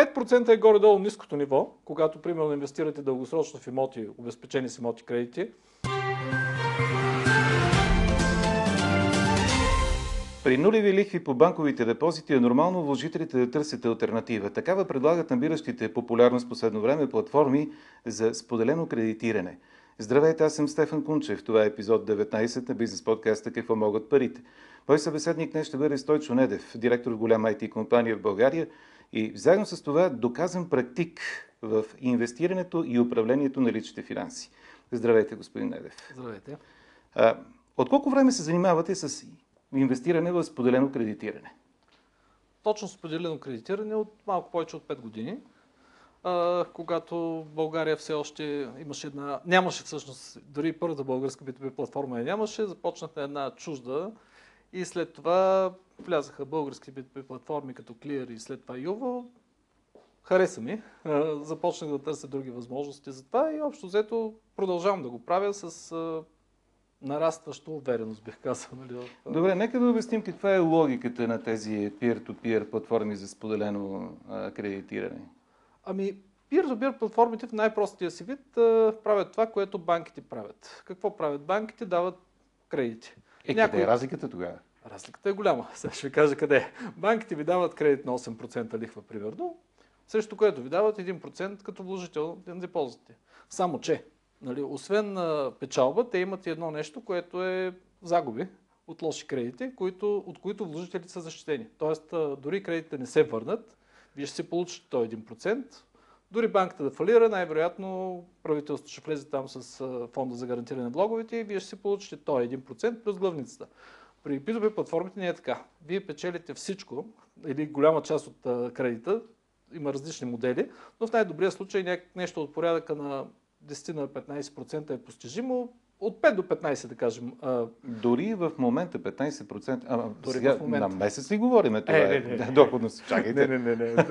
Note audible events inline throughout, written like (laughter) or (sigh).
5% е горе-долу ниското ниво, когато примерно инвестирате дългосрочно в имоти, обезпечени с имоти кредити. При нулеви лихви по банковите депозити е нормално вложителите да търсят альтернатива. Такава предлагат набиращите популярност последно време платформи за споделено кредитиране. Здравейте, аз съм Стефан Кунчев. Това е епизод 19 на бизнес подкаста «Какво могат парите?». Мой събеседник днес ще бъде Стойчо Недев, директор в голяма IT компания в България и заедно с това доказан практик в инвестирането и управлението на личните финанси. Здравейте, господин Недев. Здравейте. А, от колко време се занимавате с инвестиране в споделено кредитиране? Точно споделено кредитиране от малко повече от 5 години, а, когато България все още имаше една... Нямаше всъщност, дори първата българска B2B платформа я нямаше, започнахме една чужда и след това влязаха български B2B платформи като Clear и след това Юво. Хареса ми. Започнах да търся други възможности за това и общо взето продължавам да го правя с нарастваща увереност, бих казал. Нали? Добре, нека да обясним каква е логиката на тези peer-to-peer платформи за споделено а, кредитиране. Ами, peer-to-peer платформите в най-простия си вид а, правят това, което банките правят. Какво правят банките? Дават кредити. Е, Някой... къде е разликата тогава? Разликата е голяма. (laughs) Сега ще ви кажа къде е. Банките ви дават кредит на 8% лихва, примерно, срещу което ви дават 1% като вложител на депозите. Само, че Нали, освен а, печалба, те имат и едно нещо, което е загуби от лоши кредити, които, от които вложителите са защитени. Тоест, а, дори кредитите не се върнат, вие ще си получите този 1%. Дори банката да фалира, най-вероятно правителството ще влезе там с фонда за гарантиране на влоговете и вие ще си получите този 1% плюс главницата. При B2B платформите не е така. Вие печелите всичко или голяма част от кредита, има различни модели, но в най-добрия случай нещо от порядъка на 10 на 15% е постижимо. От 5 до 15, да кажем. Дори в момента 15%. А, Дори сега, в момента. На месец ли говорим? Това Е, е, не, не, не. доходност. Чакайте. Не, не, не, не.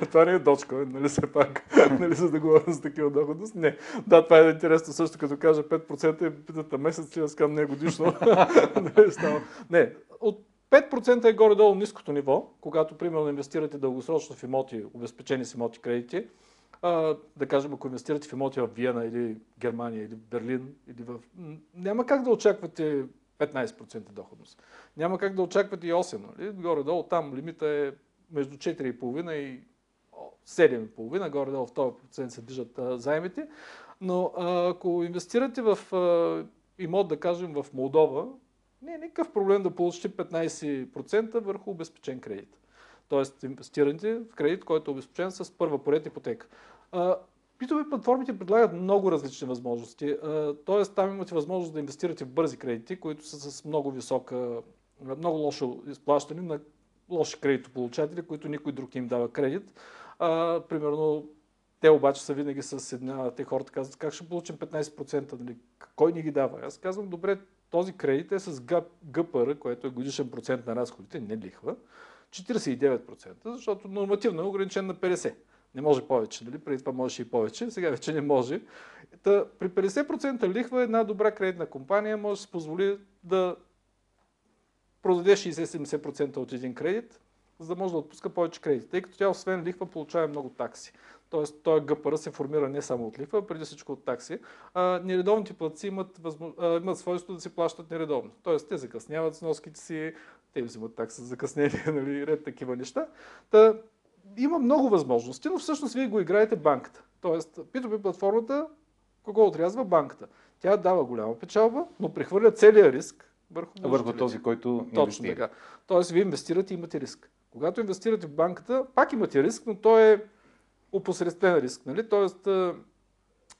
това, (laughs) не е дочка, нали все пак, (laughs) нали, за да говоря за такива доходност. Не. Да, това е интересно също, като кажа 5% и питат на месец, че аз казвам не е годишно. (laughs) не, от 5% е горе-долу ниското ниво, когато примерно инвестирате дългосрочно в имоти, обезпечени с имоти кредити. А, да кажем, ако инвестирате в имоти в Виена или Германия или Берлин, или в... няма как да очаквате 15% доходност. Няма как да очаквате и 8%. Нали? Горе-долу там лимита е между 4,5 и 7,5, горе-долу в този процент се движат а, заемите. Но а, ако инвестирате в а, имот, да кажем, в Молдова, не е никакъв проблем да получите 15% върху обезпечен кредит. Тоест инвестирате в кредит, който е обезпечен с първа поред ипотека. B2B платформите предлагат много различни възможности. Тоест там имате възможност да инвестирате в бързи кредити, които са с много висока, много лошо изплащане на лоши кредитополучатели, които никой друг им дава кредит. Примерно, те обаче са винаги с една, те хората казват, как ще получим 15%, нали? кой ни ги дава? Аз казвам, добре, този кредит е с ГПР, което е годишен процент на разходите, не лихва. 49%, защото нормативно е ограничен на 50%. Не може повече, нали? Преди това можеше и повече, сега вече не може. Та, при 50% лихва една добра кредитна компания може да се позволи да продаде 60-70% от един кредит, за да може да отпуска повече кредит, тъй като тя освен лихва получава много такси. Тоест, този ГПР се формира не само от лихва, а преди всичко от такси. А, нередовните платци имат, възмо... а, имат свойство да се плащат нередовно. Тоест, те закъсняват с носките си, те взимат такса за закъснение, (laughs) нали, ред такива неща. Та, има много възможности, но всъщност вие го играете банката. Тоест, P2P платформата, кого отрязва банката? Тя дава голяма печалба, но прехвърля целия риск върху, върху този, който инвестира. Точно така. Тоест, вие инвестирате и имате риск. Когато инвестирате в банката, пак имате риск, но той е опосредствен риск. Нали? Тоест,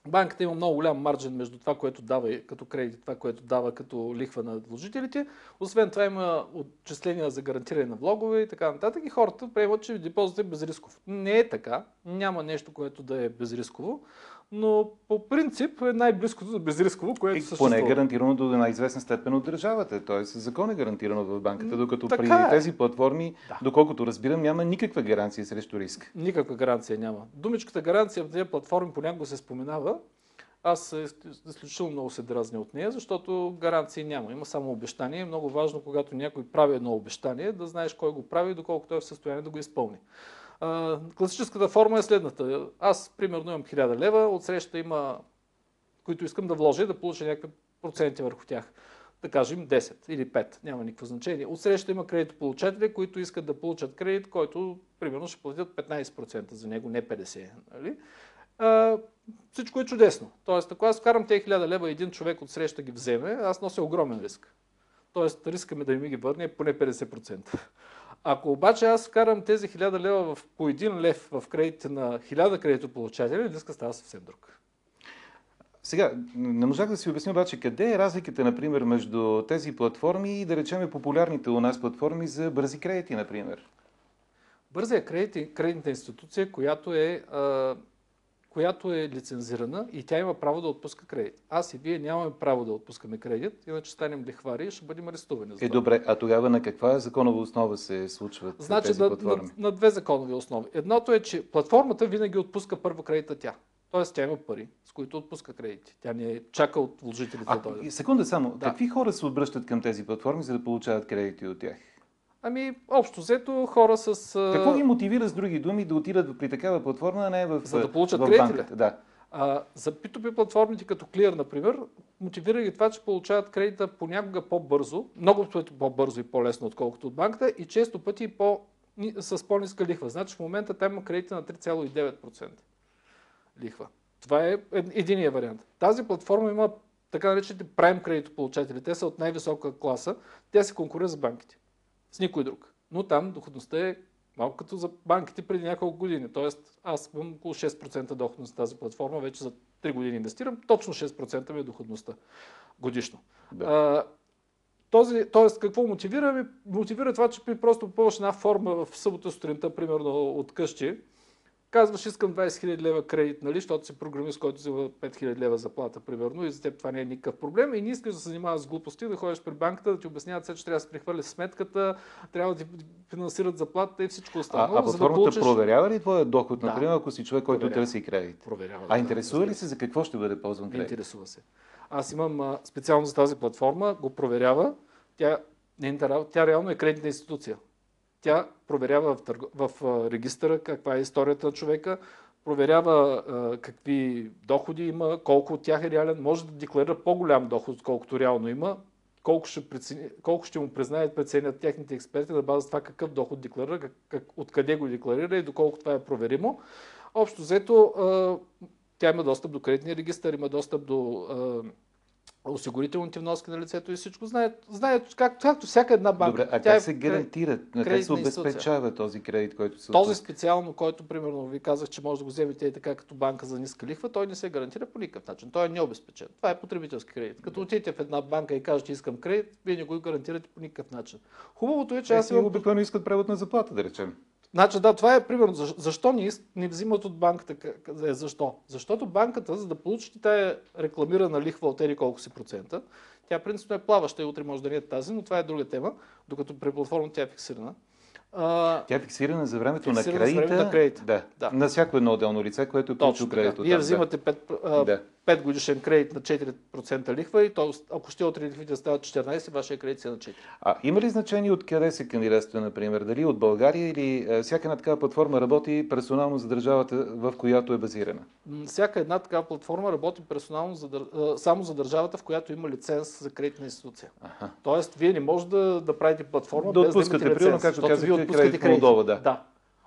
банката има много голям марджин между това, което дава като кредит, това, което дава като лихва на вложителите. Освен това има отчисления за гарантиране на влогове и така нататък. И хората приемат, че депозит е безрисков. Не е така. Няма нещо, което да е безрисково но по принцип е най-близкото до безрисково, което съществува. Поне е гарантирано до една известна степен от държавата. Т.е. закон е гарантирано в банката, докато така при е. тези платформи, Да. доколкото разбирам, няма никаква гаранция срещу риск. Никаква гаранция няма. Думичката гаранция в тези платформи понякога се споменава. Аз изключително много се дразня от нея, защото гаранции няма. Има само обещание. Много важно, когато някой прави едно обещание, да знаеш кой го прави и доколко той е в състояние да го изпълни. Класическата форма е следната. Аз, примерно, имам 1000 лева, отсреща има, които искам да вложа и да получа някакви проценти върху тях. Да кажем 10 или 5, няма никакво значение. Отсреща има кредитополучатели, които искат да получат кредит, който, примерно, ще платят 15% за него, не 50%. Нали? А, всичко е чудесно. Тоест, ако аз вкарам тези 1000 лева и един човек от среща ги вземе, аз нося огромен риск. Тоест, риска ми да ми ги върне е поне 50%. Ако обаче аз вкарам тези 1000 лева в, по един лев в кредите на 1000 кредитополучатели, риска става съвсем друг. Сега, не можах да си обясня обаче къде е разликата, например, между тези платформи и да речем популярните у нас платформи за бързи кредити, например. Бързия кредит е кредитна институция, която е, а, която е лицензирана и тя има право да отпуска кредит. Аз и вие нямаме право да отпускаме кредит, иначе станем лихвари и ще бъдем арестувани. Е, добре, а тогава на каква законова основа се случват значи, тези на, платформи? На, на две законови основи. Едното е, че платформата винаги отпуска първо кредита тя. Тоест тя има пари, с които отпуска кредити. Тя не е чака от вложителите а, да дойдат. Секунда само. Да. Какви хора се обръщат към тези платформи, за да получават кредити от тях? Ами, общо взето хора с... Какво ги мотивира с други думи да отидат при такава платформа, а не в, За да получат в кредити банката? ли? Да. А, за P2P платформите като Clear, например, мотивира ги това, че получават кредита понякога по-бързо, много пъти по-бързо и по-лесно, отколкото от банката и често пъти по, с по-ниска лихва. Значи в момента там има кредити на 3,9% лихва. Това е ед- единия вариант. Тази платформа има така наречените prime кредитополучатели. Те са от най-висока класа. Те се конкурират с банките. С никой друг. Но там доходността е малко като за банките преди няколко години. Тоест, аз имам около 6% доходност на тази платформа, вече за 3 години инвестирам, точно 6% ми е доходността годишно. Да. А, този, тоест, какво мотивира? Ми, мотивира това, че ми просто попълваш една форма в събота сутринта, примерно от къщи, казваш, искам 20 000 лева кредит, нали, защото си програмист, който взема 5 000 лева заплата, примерно, и за теб това не е никакъв проблем. И не искаш да се занимаваш с глупости, да ходиш при банката, да ти обясняват, се, че трябва да се прехвърля сметката, трябва да ти финансират заплатата и всичко А, останало. а да платформата получиш... проверява ли твоя доход, Да. например, ако си човек, който Проверява. търси кредит? Проверява. А да, интересува ли разбира се за какво ще бъде ползван кредит? Интересува се. Аз имам а, специално за тази платформа, го проверява. Тя, нейната работа, тя реално е кредитна институция. Тя проверява в, търго, в регистъра каква е историята на човека, проверява а, какви доходи има, колко от тях е реален, може да декларира по-голям доход, отколкото реално има, колко ще, прецени, колко ще му признаят, преценят техните експерти на база това какъв доход декларира, как, как, откъде го декларира и доколко това е проверимо. Общо взето, а, тя има достъп до кредитния регистър, има достъп до а, осигурителните вноски на лицето и всичко. Знаят, знаят как, както всяка една банка. Добре, а как е се кре- гарантира, как се обезпечава този кредит, който се Този специално, който примерно ви казах, че може да го вземете и така като банка за ниска лихва, той не се гарантира по никакъв начин. Той е необезпечен. Това е потребителски кредит. Като отидете в една банка и кажете искам кредит, вие не го гарантирате по никакъв начин. Хубавото е, че Аз имам обикновено искат превод на заплата, да речем. Значи да, това е примерно. Защо, защо не, взимат от банката? Е, Защо? Защото банката, за да получите тая рекламирана лихва от ери колко си процента, тя принципно е плаваща и утре може да не е тази, но това е друга тема, докато при платформата тя е фиксирана. А, Тя е фиксирана за времето на за кредита. времето на кредита. Да. Да. На всяко едно отделно лице, което е получило кредит от Вие взимате 5, а, Да. 5 годишен кредит на 4% лихва и то, ако ще утре лихвите стават 14, вашия кредит е на 4. А има ли значение откъде се кандидатства, например? Дали от България или е, всяка една такава платформа работи персонално за държавата, в която е базирана? Всяка една такава платформа работи персонално за, само за държавата, в която има лиценз за кредитна институция. Аха. Тоест, вие не може да, да правите платформа Да без да имате примерно, лиценз, както защото казахте, вие отпускате кредит Молдова, да. Да.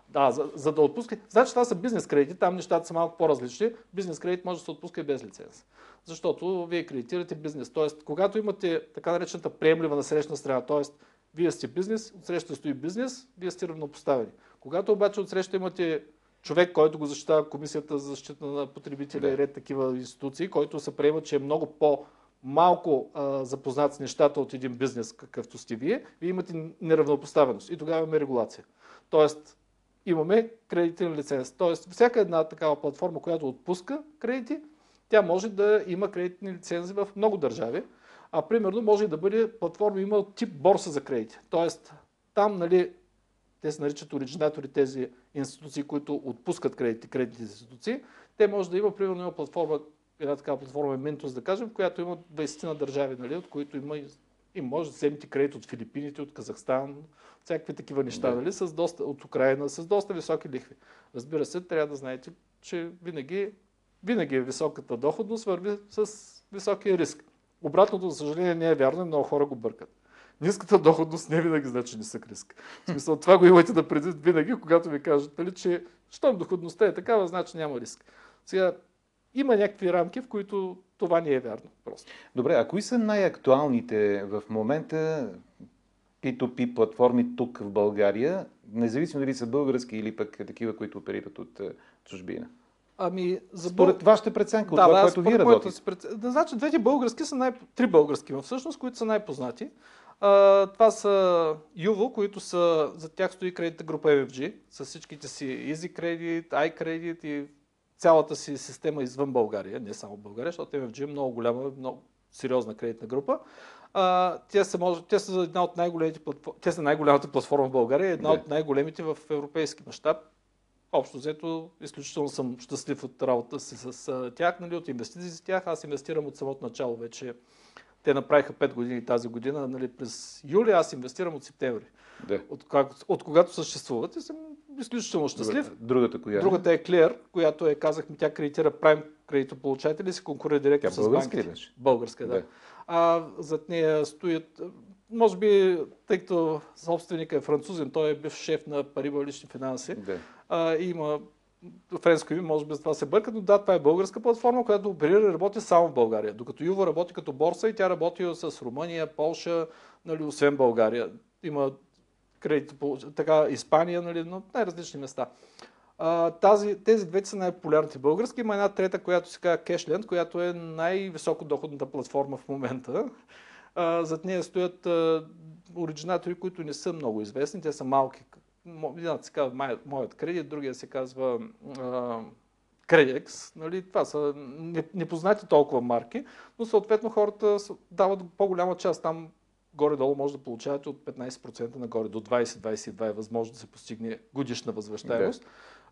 Да, за, за да отпускате. Значи това са бизнес кредити, там нещата са малко по-различни. Бизнес кредит може да се отпуска и без лиценз. Защото вие кредитирате бизнес. Тоест, когато имате така наречената приемлива насрещна страна, т.е. вие сте бизнес, отсреща стои бизнес, вие сте равнопоставени. Когато обаче отсреща имате човек, който го защитава Комисията за защита на потребителя Да. и ред такива институции, който се приема, че е много по- малко а, запознат с нещата от един бизнес, какъвто сте вие, вие имате неравнопоставеност и тогава имаме регулация. Тоест, имаме кредитен лиценз. Тоест, всяка една такава платформа, която отпуска кредити, тя може да има кредитни лицензи в много държави. А примерно може да бъде платформа, има тип борса за кредити. Тоест, там, нали, те се наричат оригинатори, тези институции, които отпускат кредити, кредитни институции. Те може да има, примерно, има платформа, една такава платформа е Mintos, да кажем, в която има 20 на държави, нали, от които има и И може да вземете кредит от Филипините, от Казахстан, всякакви такива неща, Да. нали, с доста, от Украина, с доста високи лихви. Разбира се, трябва да знаете, че винаги, винаги е високата доходност върви с високия риск. Обратното, за съжаление, не е вярно и много хора го бъркат. Ниската доходност не винаги значи нисък риск. В смисъл, това го имате да предвид винаги, когато ви кажат, нали, че щом доходността е такава, значи няма риск. Сега, има някакви рамки, в които това не е вярно. Просто. Добре, а кои са най-актуалните в момента P2P платформи тук в България, независимо дали са български или пък такива, които оперират от е, чужбина? Ами, за Според вашата преценка, от да, това, да, което вие работите. пред- Да, значи, двете български са най... Три български всъщност, които са най-познати. А, това са Юво, които са... За тях стои кредитна група MFG, с всичките си Easy Credit, iCredit и цялата си система извън България, не само България, защото MFG е много голяма, много сериозна кредитна група. А, те, са, може, те са една от най-големите платформи, те са най-голямата платформа в България, една Да. от най-големите в европейски мащаб. Общо взето, изключително съм щастлив от работа си с тях, нали, от инвестиции с тях. Аз инвестирам от самото начало вече. Те направиха 5 години тази година, нали, през юли, аз инвестирам от септември. Да. От, как, от когато съществуват и съм изключително щастлив. Другата, другата коя? е? Другата е Clear, която е, казахме, тя кредитира прайм кредитополучатели и се конкурира директно Тя с българска банките. Българска, да. Да. А зад нея стоят, може би, тъй като собственика е французин, той е бив шеф на Париба лични финанси, Да. а, има френско име, може би за това се бъркат, но да, това е българска платформа, която оперира и работи само в България. Докато Юва работи като борса и тя работи с Румъния, Полша, нали, освен България. Има кредити, по- така, Испания, нали, но най-различни места. А, тази, тези двете са най-популярните български. Има една трета, която се казва Cashland, която е най-високо доходната платформа в момента. А, зад нея стоят а, оригинатори, които не са много известни. Те са малки. Едната се казва «Май- Моят кредит, другия се казва Кредекс. Нали? Това са не- непознати толкова марки, но съответно хората дават по-голяма част. Там горе-долу може да получавате от 15% нагоре до 20-22 е възможно да се постигне годишна възвръщаемост.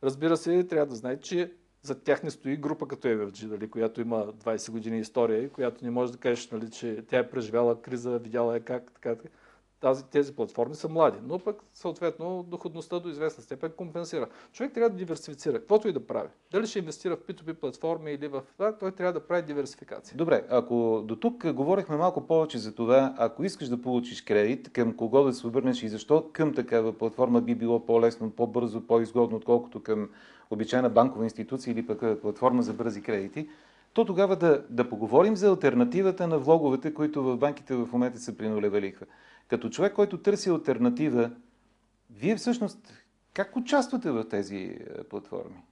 Разбира се, трябва да знаете, че за тях не стои група като MFG, нали, която има 20 години история и която не може да кажеш, нали, че тя е преживяла криза, видяла е как, така, така. Тази, тези платформи са млади, но пък съответно доходността до известна степен компенсира. Човек трябва да диверсифицира, каквото и да прави. Дали ще инвестира в P2P платформи или в това, той трябва да прави диверсификация. Добре, ако до тук говорихме малко повече за това, ако искаш да получиш кредит, към кого да се обърнеш и защо към такава платформа би било по-лесно, по-бързо, по-изгодно, отколкото към обичайна банкова институция или пък платформа за бързи кредити, то тогава да, да поговорим за альтернативата на влоговете, които в банките в момента са при нулева лихва. Като човек, който търси альтернатива, вие всъщност как участвате в тези е, платформи?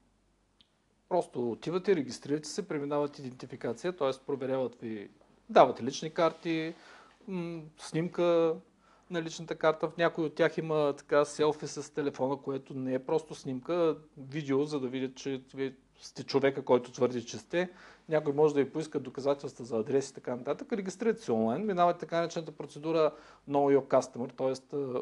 Просто отивате, регистрирате се, преминават идентификация, т.е. проверяват ви, давате лични карти, снимка на личната карта. В някои от тях има така селфи с телефона, което не е просто снимка, видео, за да видят, че вие сте човека, който твърди, че сте. Някой може да ви поиска доказателства за адрес и така нататък. Регистрирате се онлайн, минавате така наречената процедура Know Your Customer, т.е.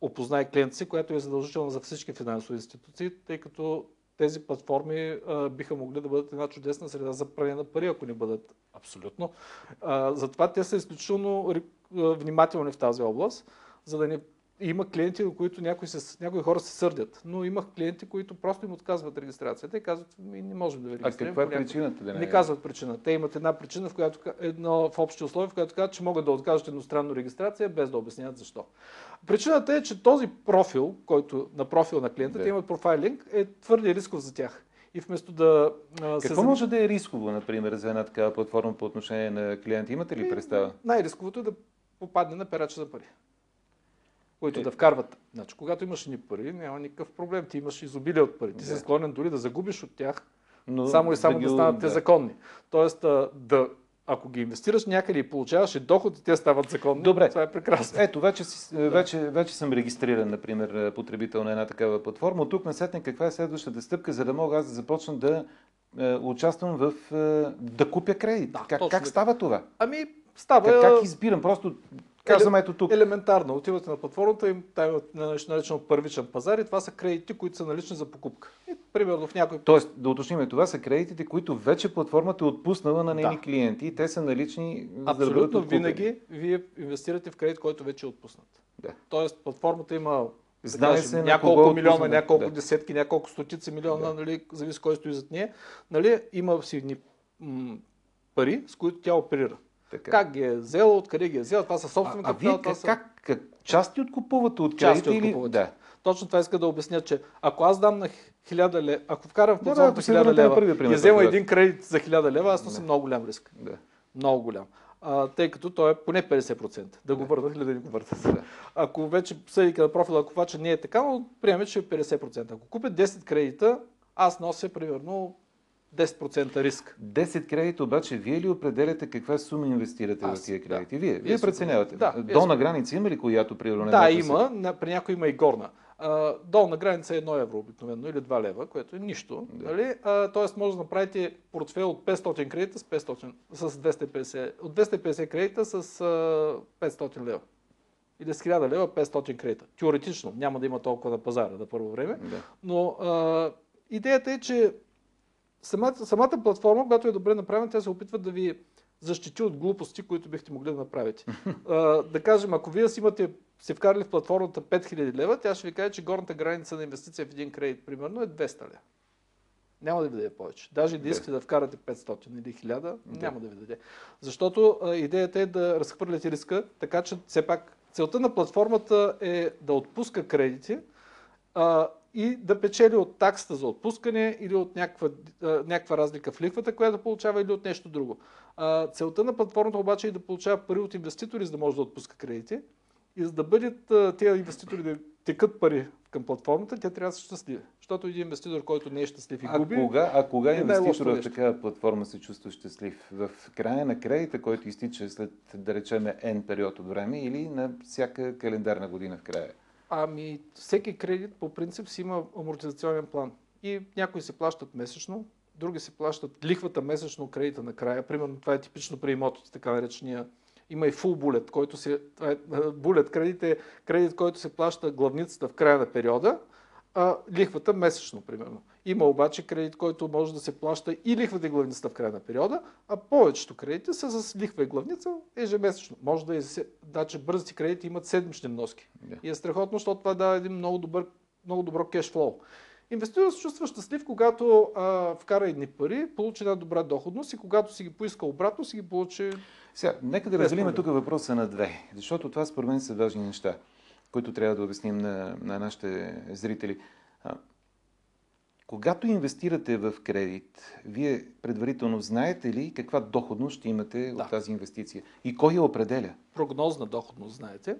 опознай клиента си, която е задължителна за всички финансови институции, тъй като тези платформи а, биха могли да бъдат една чудесна среда за пране на пари, ако не бъдат абсолютно. А, затова те са изключително внимателни в тази област, за да не има клиенти, на които някои, се, някои хора се сърдят, но имах клиенти, които просто им отказват регистрацията и казват, ми не можем да ви А регистрираме. каква е по някакъв причината да не не казват причина. Те имат една причина, в която едно в общи условия, в която казват, че могат да откажат едностранно регистрация, без да обясняват защо. Причината е, че този профил, който на профил на клиента, Да. те имат профайлинг, е твърде рисков за тях. И вместо да а, се Какво зам- може да е рисково, например, за една такава платформа по отношение на клиенти? Имате ли представа? Най-рисковото е да попадне на перача за пари. Които Е. да вкарват. Значи, когато имаш ни пари, няма никакъв проблем. Ти имаш изобилие от пари. Ти Да. си склонен дори да загубиш от тях, Но само и само да, ги- станат те законни. Тоест, да, ако ги инвестираш някъде и получаваш и доход, и те стават законни. Добре. Това е прекрасно. Ето, вече, си, (laughs) вече, вече съм регистриран, например, потребител на една такава платформа. От тук насетне каква е следващата стъпка, за да мога аз да започна да е, участвам в... Е, да купя кредит? Да, как точно как става това? Ами, става Как, как избирам? Просто казвам ето тук. елементарно. Отивате на платформата, им там е наречено първичен пазар и това са кредити, които са налични за покупка. И Примерно в някой... Тоест, да уточним, това са кредитите, които вече платформата е отпуснала на нейни Да. клиенти и те са налични за да бъдат Абсолютно винаги вие инвестирате в кредит, който вече е отпуснат. Да. Тоест платформата има Знае се няколко е милиона, отпуснато. няколко Да. десетки, няколко стотици милиона, Да. нали, зависи кой стои зад нея. Нали, има си пари, с които тя оперира. Така. Как ги е взел, откъде ги е взел, това са А, собствен а капитал. вие това как, са... как, как части откупувате от Части или... откупувате. Да. Точно това иска да обясня, че ако аз дам на 1000 лева, ако вкарам в Да, платформата да, ако се 1000 върнете на лева първия пример, и взема един кредит за 1000 лева, аз нося Да. много голям риск. да. Много голям. А, тъй като той е поне 50%. Да го Да. върнат или да не го върнат. Да. Ако вече съдейки на профила купувача не е така, но приемем, че е 50%. Ако купя 10 кредита, аз нося примерно 10% риск. 10 кредита обаче, вие ли определяте каква сума инвестирате Аз, в тия да. кредити? Вие, вие, Вие преценявате. Да, Долна граница има ли, която примерно не да, има. При някой има и горна. А, долна граница е 1 евро обикновено или 2 лева, което е нищо. Да. Нали? А, тоест може да направите портфел от 500 кредита с, 500, с 250, от 250 кредита с а, 500 лева. Или с 1000 лева 500 кредита. Теоретично няма да има толкова на пазара на първо време. Да. Но а, идеята е, че самата, самата платформа, когато е добре направена, тя се опитва да ви защити от глупости, които бихте могли да направите. (laughs) а, да кажем, ако вие си имате, се вкарали в платформата 5000 лева, тя ще ви каже, че горната граница на инвестиция в един кредит, примерно, е 200 лева. Няма да ви даде повече. Даже и да Да. искате да вкарате 500 или 1000, Да. няма да ви даде. Защото а, идеята е да разхвърляте риска, така че все пак целта на платформата е да отпуска кредити, а, и да печели от таксата за отпускане или от някаква, а, някаква разлика в лихвата, която получава или от нещо друго. А, целта на платформата обаче е да получава пари от инвеститори, за да може да отпуска кредити. И за да бъдат а, тези инвеститори да текат пари към платформата, те трябва да са щастливи. Защото един инвеститор, който не е щастлив и А губи, кога, а кога е най-лошото инвеститор в такава платформа се чувства щастлив? В края на кредита, който изтича след, да речем, N период от време или на всяка календарна година в края? Ами, всеки кредит по принцип си има амортизационен план. И някои се плащат месечно, други се плащат лихвата месечно, кредита накрая. Примерно това е типично при имотите, така наречения. Има и full bullet, който се... Bullet кредит е кредит, който се плаща главницата в края на периода, а лихвата месечно, примерно. Има обаче кредит, който може да се плаща и лихвата и главницата в края на периода, а повечето кредити са с лихва и главница ежемесечно. Може да е... Значи бързите кредити имат седмични вноски. Да. И е страхотно, защото това дава един много, добър, много добро кешфлоу. Инвеститорът се чувства щастлив, когато а, вкара едни пари, получи една добра доходност и когато си ги поиска обратно, си ги получи... Сега, нека да разделим тук въпроса на две, защото това според мен са важни неща, които трябва да обясним на, на нашите зрители. А, когато инвестирате в кредит, вие предварително знаете ли каква доходност ще имате Да. от тази инвестиция? И кой я определя? Прогнозна доходност, знаете.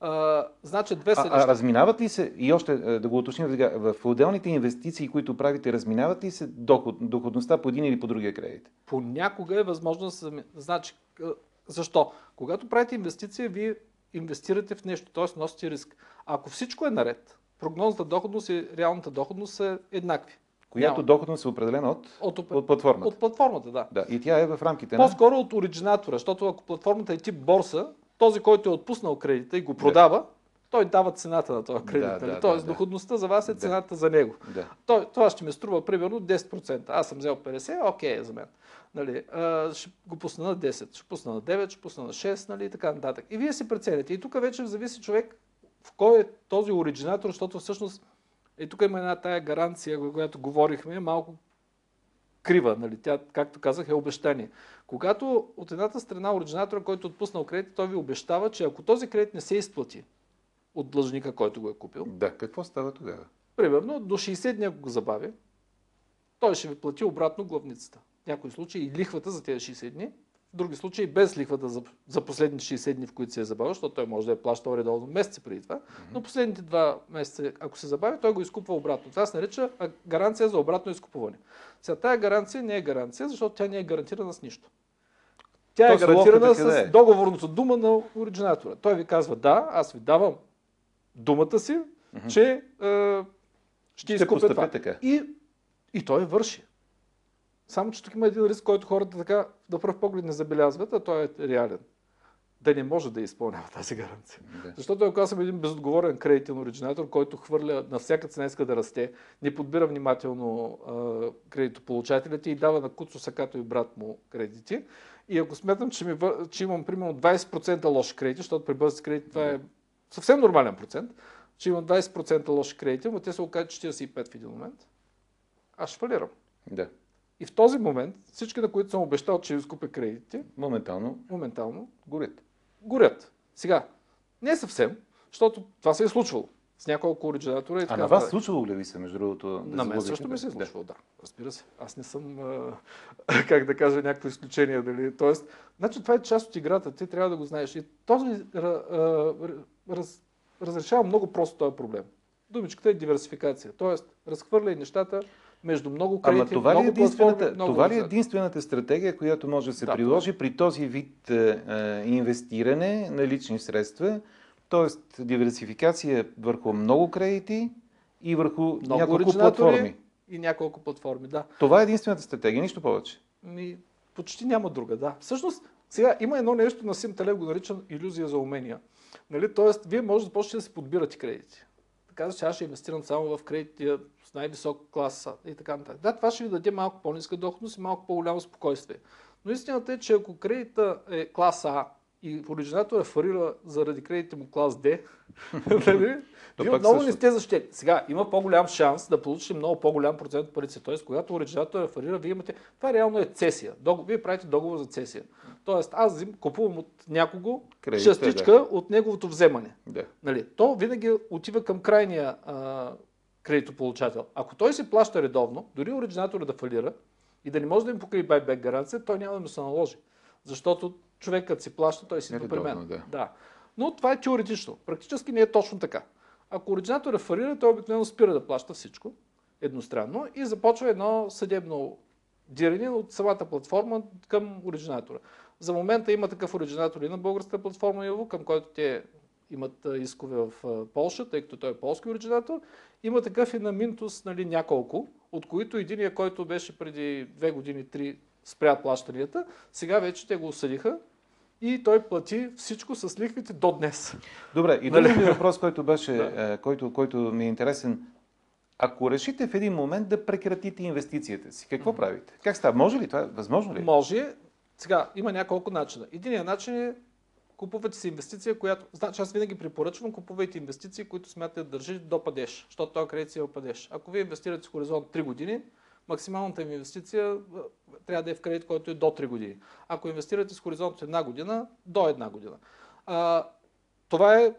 А, значи две са А, а разминават ли се, и още да го уточним сега, в отделните инвестиции, които правите, разминават ли се доход, доходността по един или по другия кредит? Понякога е възможно да се... Значи, защо? Когато правите инвестиция, вие инвестирате в нещо, т.е. носите риск. Ако всичко е наред, прогнозната доходност и реалната доходност са еднакви. Която Няма. доходност е определена от, От, от платформата. от платформата, да. Да, и тя е в рамките на... По-скоро от оригинатора, защото ако платформата е тип борса, този, който е отпуснал кредита и го продава, той дава цената на този кредит. Да, нали? да, Тоест да, да. доходността за вас е Да. цената за него. Да. Той, това ще ми струва примерно 10%. Аз съм взел 50, окей е за мен. Нали, а, ще го пусна на 10, ще пусна на 9, ще пусна на 6 нали, и така нататък. И вие си преценяте. И тук вече зависи човек в кой е този оригинатор, защото всъщност и тук има една тая гаранция, която говорихме, малко крива. Нали? Тя, както казах, е обещание. Когато от едната страна оригинатора, който е отпуснал кредит, той ви обещава, че ако този кредит не се изплати от длъжника, който го е купил, Да, какво става тогава? примерно до 60 дни ако го забави, той ще ви плати обратно главницата. В някои случаи и лихвата за тези 60 дни, в други случаи без лихвата за, за последните 60 дни, в които се е забавил, защото той може да е плащал редовно месеци преди това, но последните два месеца, ако се забави, той го изкупва обратно. Това се нарича гаранция за обратно изкупуване. Сега тази гаранция не е гаранция, защото тя не е гарантирана с нищо. Тя е Тоест, гарантирана къде с е? договорната дума на оригинатора. Той ви казва, да, аз ви давам думата си, че е, ще, Ще изкупя това. така. И, и той върши. Само, че тук има един риск, който хората така на пръв поглед не забелязват, а той е реален. да не може да изпълнява тази гаранция. Да. Защото ако аз съм един безотговорен кредитен оригинатор, който хвърля на всяка цена иска да расте, не подбира внимателно а, кредитополучателите и дава на Куцо Сакато и брат му кредити, и ако смятам, че, ми, че имам примерно 20% лоши кредити, защото при бързи кредити това е съвсем нормален процент, че имам 20% лоши кредити, но те се окажат 45 в един момент, аз ще фалирам. да. И в този момент всички, на които съм обещал, че изкупя кредитите, Моментално моментално горят. горят. Сега, не съвсем, защото това се е случвало с няколко оригинатора и А така. на вас нататък. случвало ли ви се, между другото? да На мен също ми се е Да. случвало, да. Разбира се. Аз не съм, а, (laughs) как да кажа, някакво изключение. Дали. Тоест, значи това е част от играта. Ти трябва да го знаеш. И този а, раз, разрешава много просто този проблем. Думичката е диверсификация. Тоест, разхвърляй нещата между много Ама кредити, това ли, е единствената, много това ли е единствената стратегия, която може да се Да, приложи при този вид е, е, инвестиране на лични средства? Тоест диверсификация върху много кредити и върху Много няколко платформи. и няколко платформи, да. Това е единствената стратегия, нищо повече. Ми, почти няма друга, да. Всъщност, сега има едно нещо на Сим Талев, го наричам иллюзия за умения. Нали? Тоест, вие може да почнете да си подбирате кредити. Да казвате, че аз ще инвестирам само в кредити с най-висок клас и така нататък. Да, това ще ви даде малко по-ниска доходност и малко по-голямо спокойствие. Но истината е, че ако кредита е клас А и оригинатора фарира заради кредитите му клас Д, (laughs) нали? Вие отново не сте защитени. Сега, има по-голям шанс да получите много по-голям процент от парите. Тоест, когато оригинатора фалира, вие имате... Това реално е цесия. Догов... Вие правите договор за цесия. Тоест, аз взим, купувам от някого Кредит, частичка от неговото вземане. Да. Нали? То винаги отива към крайния а, кредитополучател. Ако той се плаща редовно, дори оригинатора да фалира и да не може да им покрие байбек гаранция, той няма да му се наложи. Защото човекът си плаща, той си идва при мен. да. да. Но това е теоретично. Практически не е точно така. Ако оригинатора фалира, той обикновено спира да плаща всичко едностранно и започва едно съдебно диране от самата платформа към оригинатора. За момента има такъв оригинатор и на българската платформа Яво, към който те имат искове в Полша, тъй като той е полски оригинатор. Има такъв и на Минтус нали, няколко, от които единия, който беше преди две години, три, спря плащанията, сега вече те го осъдиха и той плати всичко с лихвите до днес. Добре, и Нали? другият ми въпрос, който беше, Да. е, който, който ми е интересен. Ако решите в един момент да прекратите инвестицията си, какво правите? Как става? Може ли това? Възможно ли? е? Може. Сега, има няколко начина. Единият начин е купувате си инвестиция, която... Значи аз винаги препоръчвам, купувайте инвестиции, които смятате да държите до падеж, защото този кредит си е падеж. Ако вие инвестирате с хоризонт 3 години, максималната им инвестиция трябва да е в кредит, който е до 3 години. Ако инвестирате с хоризонт една година, до една година. А, това е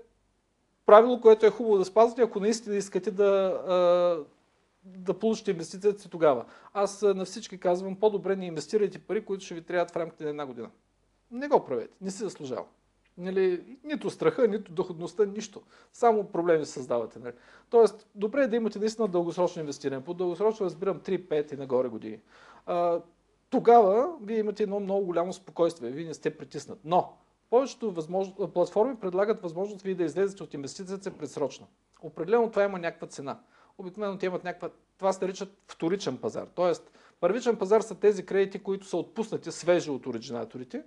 правило, което е хубаво да спазвате, ако наистина искате да, да получите инвестицията си тогава. Аз на всички казвам, по-добре не инвестирайте пари, които ще ви трябват в рамките на една година. Не го правете, не си заслужава. Нали, нито страха, нито доходността, нищо. Само проблеми създавате. Нали. Тоест, добре е да имате наистина дългосрочно инвестиране. По дългосрочно разбирам 3-5 и нагоре години. А, тогава вие имате едно много голямо спокойствие. Вие не сте притиснат. Но повечето възможно... платформи предлагат възможност вие да излезете от инвестицията предсрочно. Определено това има някаква цена. Обикновено те имат някаква... Това се наричат вторичен пазар. Тоест, първичен пазар са тези кредити, които са отпуснати свежи от оригинаторите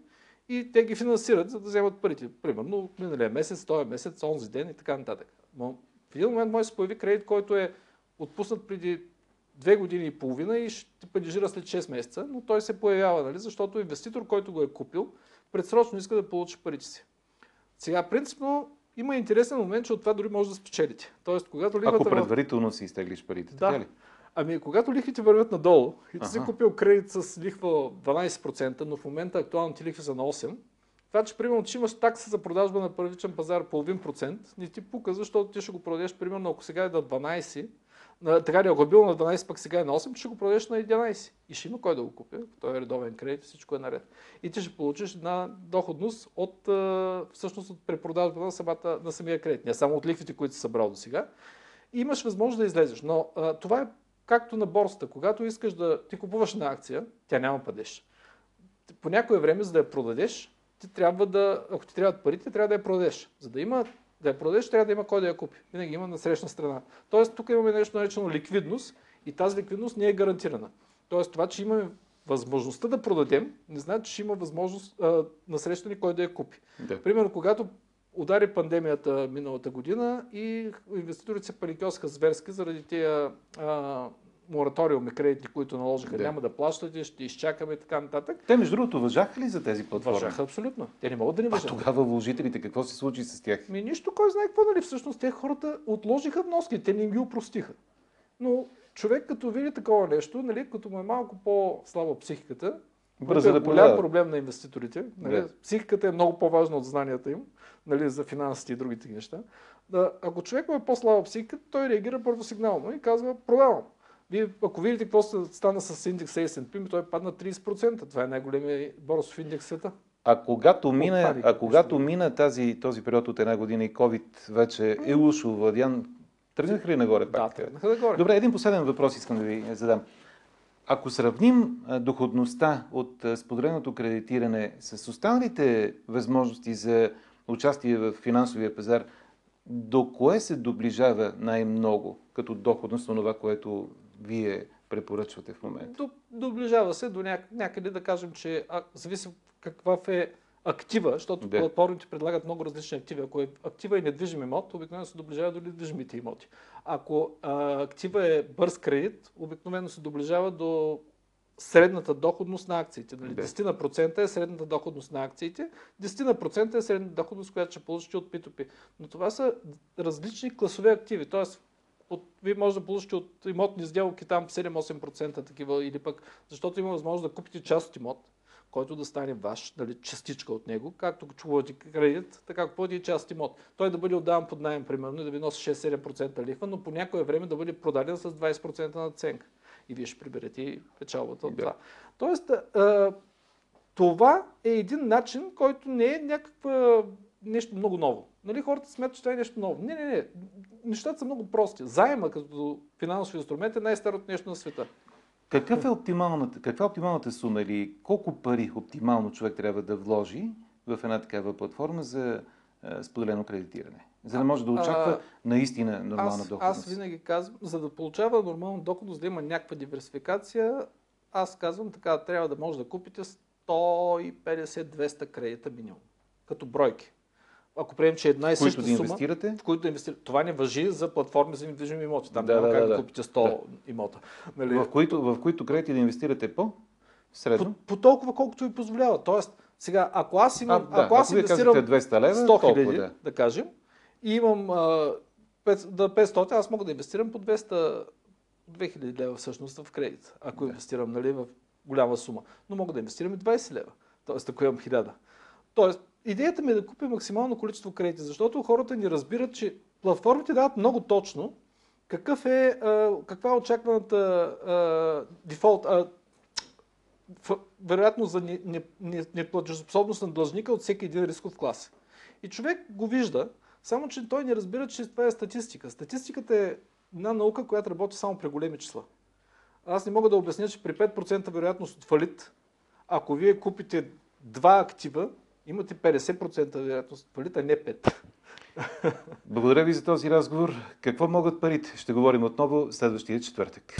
и те ги финансират, за да вземат парите. Примерно миналия месец, този месец, онзи ден и така нататък. Но в един момент може да се появи кредит, който е отпуснат преди две години и половина и ще падежира след 6 месеца, но той се появява, нали? защото инвеститор, който го е купил, предсрочно иска да получи парите си. Сега, принципно, има интересен момент, че от това дори може да спечелите. Тоест, когато Ако лихвата... в- предварително си изтеглиш парите, Да. така ли? Ами, когато лихвите вървят надолу и ти си Аха. купил кредит с лихва 12%, но в момента актуалните лихви са на 8%, това, че примерно, че имаш такса за продажба на първичен пазар половин процент, не ти пука, защото ти ще го продадеш, примерно, ако сега е на 12, на, така ли, ако е бил на 12, пък сега е на 8, ще го продадеш на 11. И ще има кой да го купи. Той е редовен кредит, всичко е наред. И ти ще получиш една доходност от, всъщност, от препродажба на, самата, на самия кредит. Не само от лихвите, които си събрал до сега. Имаш възможност да излезеш. Но а, това е както на борсата. Когато искаш да ти купуваш на акция, тя няма падеж. По някое време, за да я продадеш, ти трябва да, ако ти трябват парите, трябва да я продадеш. За да има да я продадеш, трябва да има кой да я купи. Винаги има насрещна страна. Тоест, тук имаме нещо наречено ликвидност и тази ликвидност не е гарантирана. Тоест, това, че имаме възможността да продадем, не значи, че има възможност а, на срещане кой да я купи. Да. Примерно, когато удари пандемията миналата година и инвеститорите се паникьосаха зверски заради тия а, мораториуми кредити, които наложиха. Да. Няма да плащате, ще изчакаме и така нататък. Те, между другото, въжаха ли за тези платформи? Въжаха абсолютно. Те не могат да не А въжат. тогава вложителите, какво се случи с тях? Ми нищо, кой знае какво, нали? Всъщност те хората отложиха вноски, те не им ги упростиха. Но човек като види такова нещо, нали, като му е малко по-слаба психиката, Бързо е да голям проблем на инвеститорите. Нали? Да. Психиката е много по-важна от знанията им, нали, за финансите и другите неща. Да, ако човек е по-слаба психика, той реагира първосигнално и казва, продавам. Вие, ако видите какво стана с индекса S&P, той падна 30%. Това е най-големия борсов индекс в света. А когато мина, Отпади, а когато мина тази, този период от една година и COVID вече е уж овладян, тръгнаха ли нагоре Да, пак? тръгнаха да горе. Добре, един последен въпрос искам да ви задам. Ако сравним доходността от споделеното кредитиране с останалите възможности за участие в финансовия пазар, до кое се доближава най-много като доходност на това, което вие препоръчвате в момента? До, доближава се до няк- някъде да кажем, че а, зависи каква е актива, защото Да. платформите предлагат много различни активи. Ако е актива е недвижим имот, обикновено се доближава до недвижимите имоти. Ако а, актива е бърз кредит, обикновено се доближава до средната доходност на акциите. Нали? Да. 10 на процента е средната доходност на акциите, 10 на процента е средната доходност, която ще получите от P2P. Но това са различни класове активи. Тоест, от, вие може да получите от имотни сделки там 7-8% такива или пък, защото има възможност да купите част от имот, който да стане ваш, нали, частичка от него, както купувате кредит, така купувате и част от имот. Той да бъде отдаван под найем, примерно, и да ви носи 6-7% лихва, но по някое време да бъде продаден с 20% надценка. И вие ще приберете печалбата от това. Тоест, а, това е един начин, който не е някаква нещо много ново. Нали, хората смятат, че това е нещо ново. Не, не, не. Нещата са много прости. Заема като финансов инструмент е най-старото нещо на света. Какъв е оптималната, каква е оптималната сума или колко пари оптимално човек трябва да вложи в една такава платформа за а, споделено кредитиране? За да може да очаква А, наистина нормална Аз, доходност. аз винаги казвам, за да получава нормална доходност, да има някаква диверсификация, аз казвам така, трябва да може да купите 150-200 кредита минимум, като бройки. Ако приемем, че една и които съща да сума, инвестирате? в които да инвестирате. Това не въжи за платформи за недвижими имоти. Там Да, няма да, как да, да, да. купите 100 имота. Нали? В които, в които кредити да инвестирате по? Средно? По, по толкова, колкото ви позволява. Тоест, сега, ако аз имам, А, да, ако аз ако инвестирам казвате 200 лева, 100 толкова, хиляди, да. да. кажем, и имам а, 500, да, 500, аз мога да инвестирам по 200, 2000 лева всъщност в кредит, ако Да. инвестирам нали, в голяма сума. Но мога да инвестирам и 20 лева, т.е. ако имам 1000. Тоест, идеята ми е да купя максимално количество кредити, защото хората ни разбират, че платформите дават много точно какъв е, каква е очакваната а, дефолт, вероятно за не- не- не- неплатежоспособност на длъжника от всеки един рисков клас. И човек го вижда, само че той не разбира, че това е статистика. Статистиката е една наука, която работи само при големи числа. Аз не мога да обясня, че при 5% вероятност от фалит, ако вие купите два актива, имате 50% вероятност от фалит, а не 5%. Благодаря ви за този разговор. Какво могат парите? Ще говорим отново следващия четвъртък.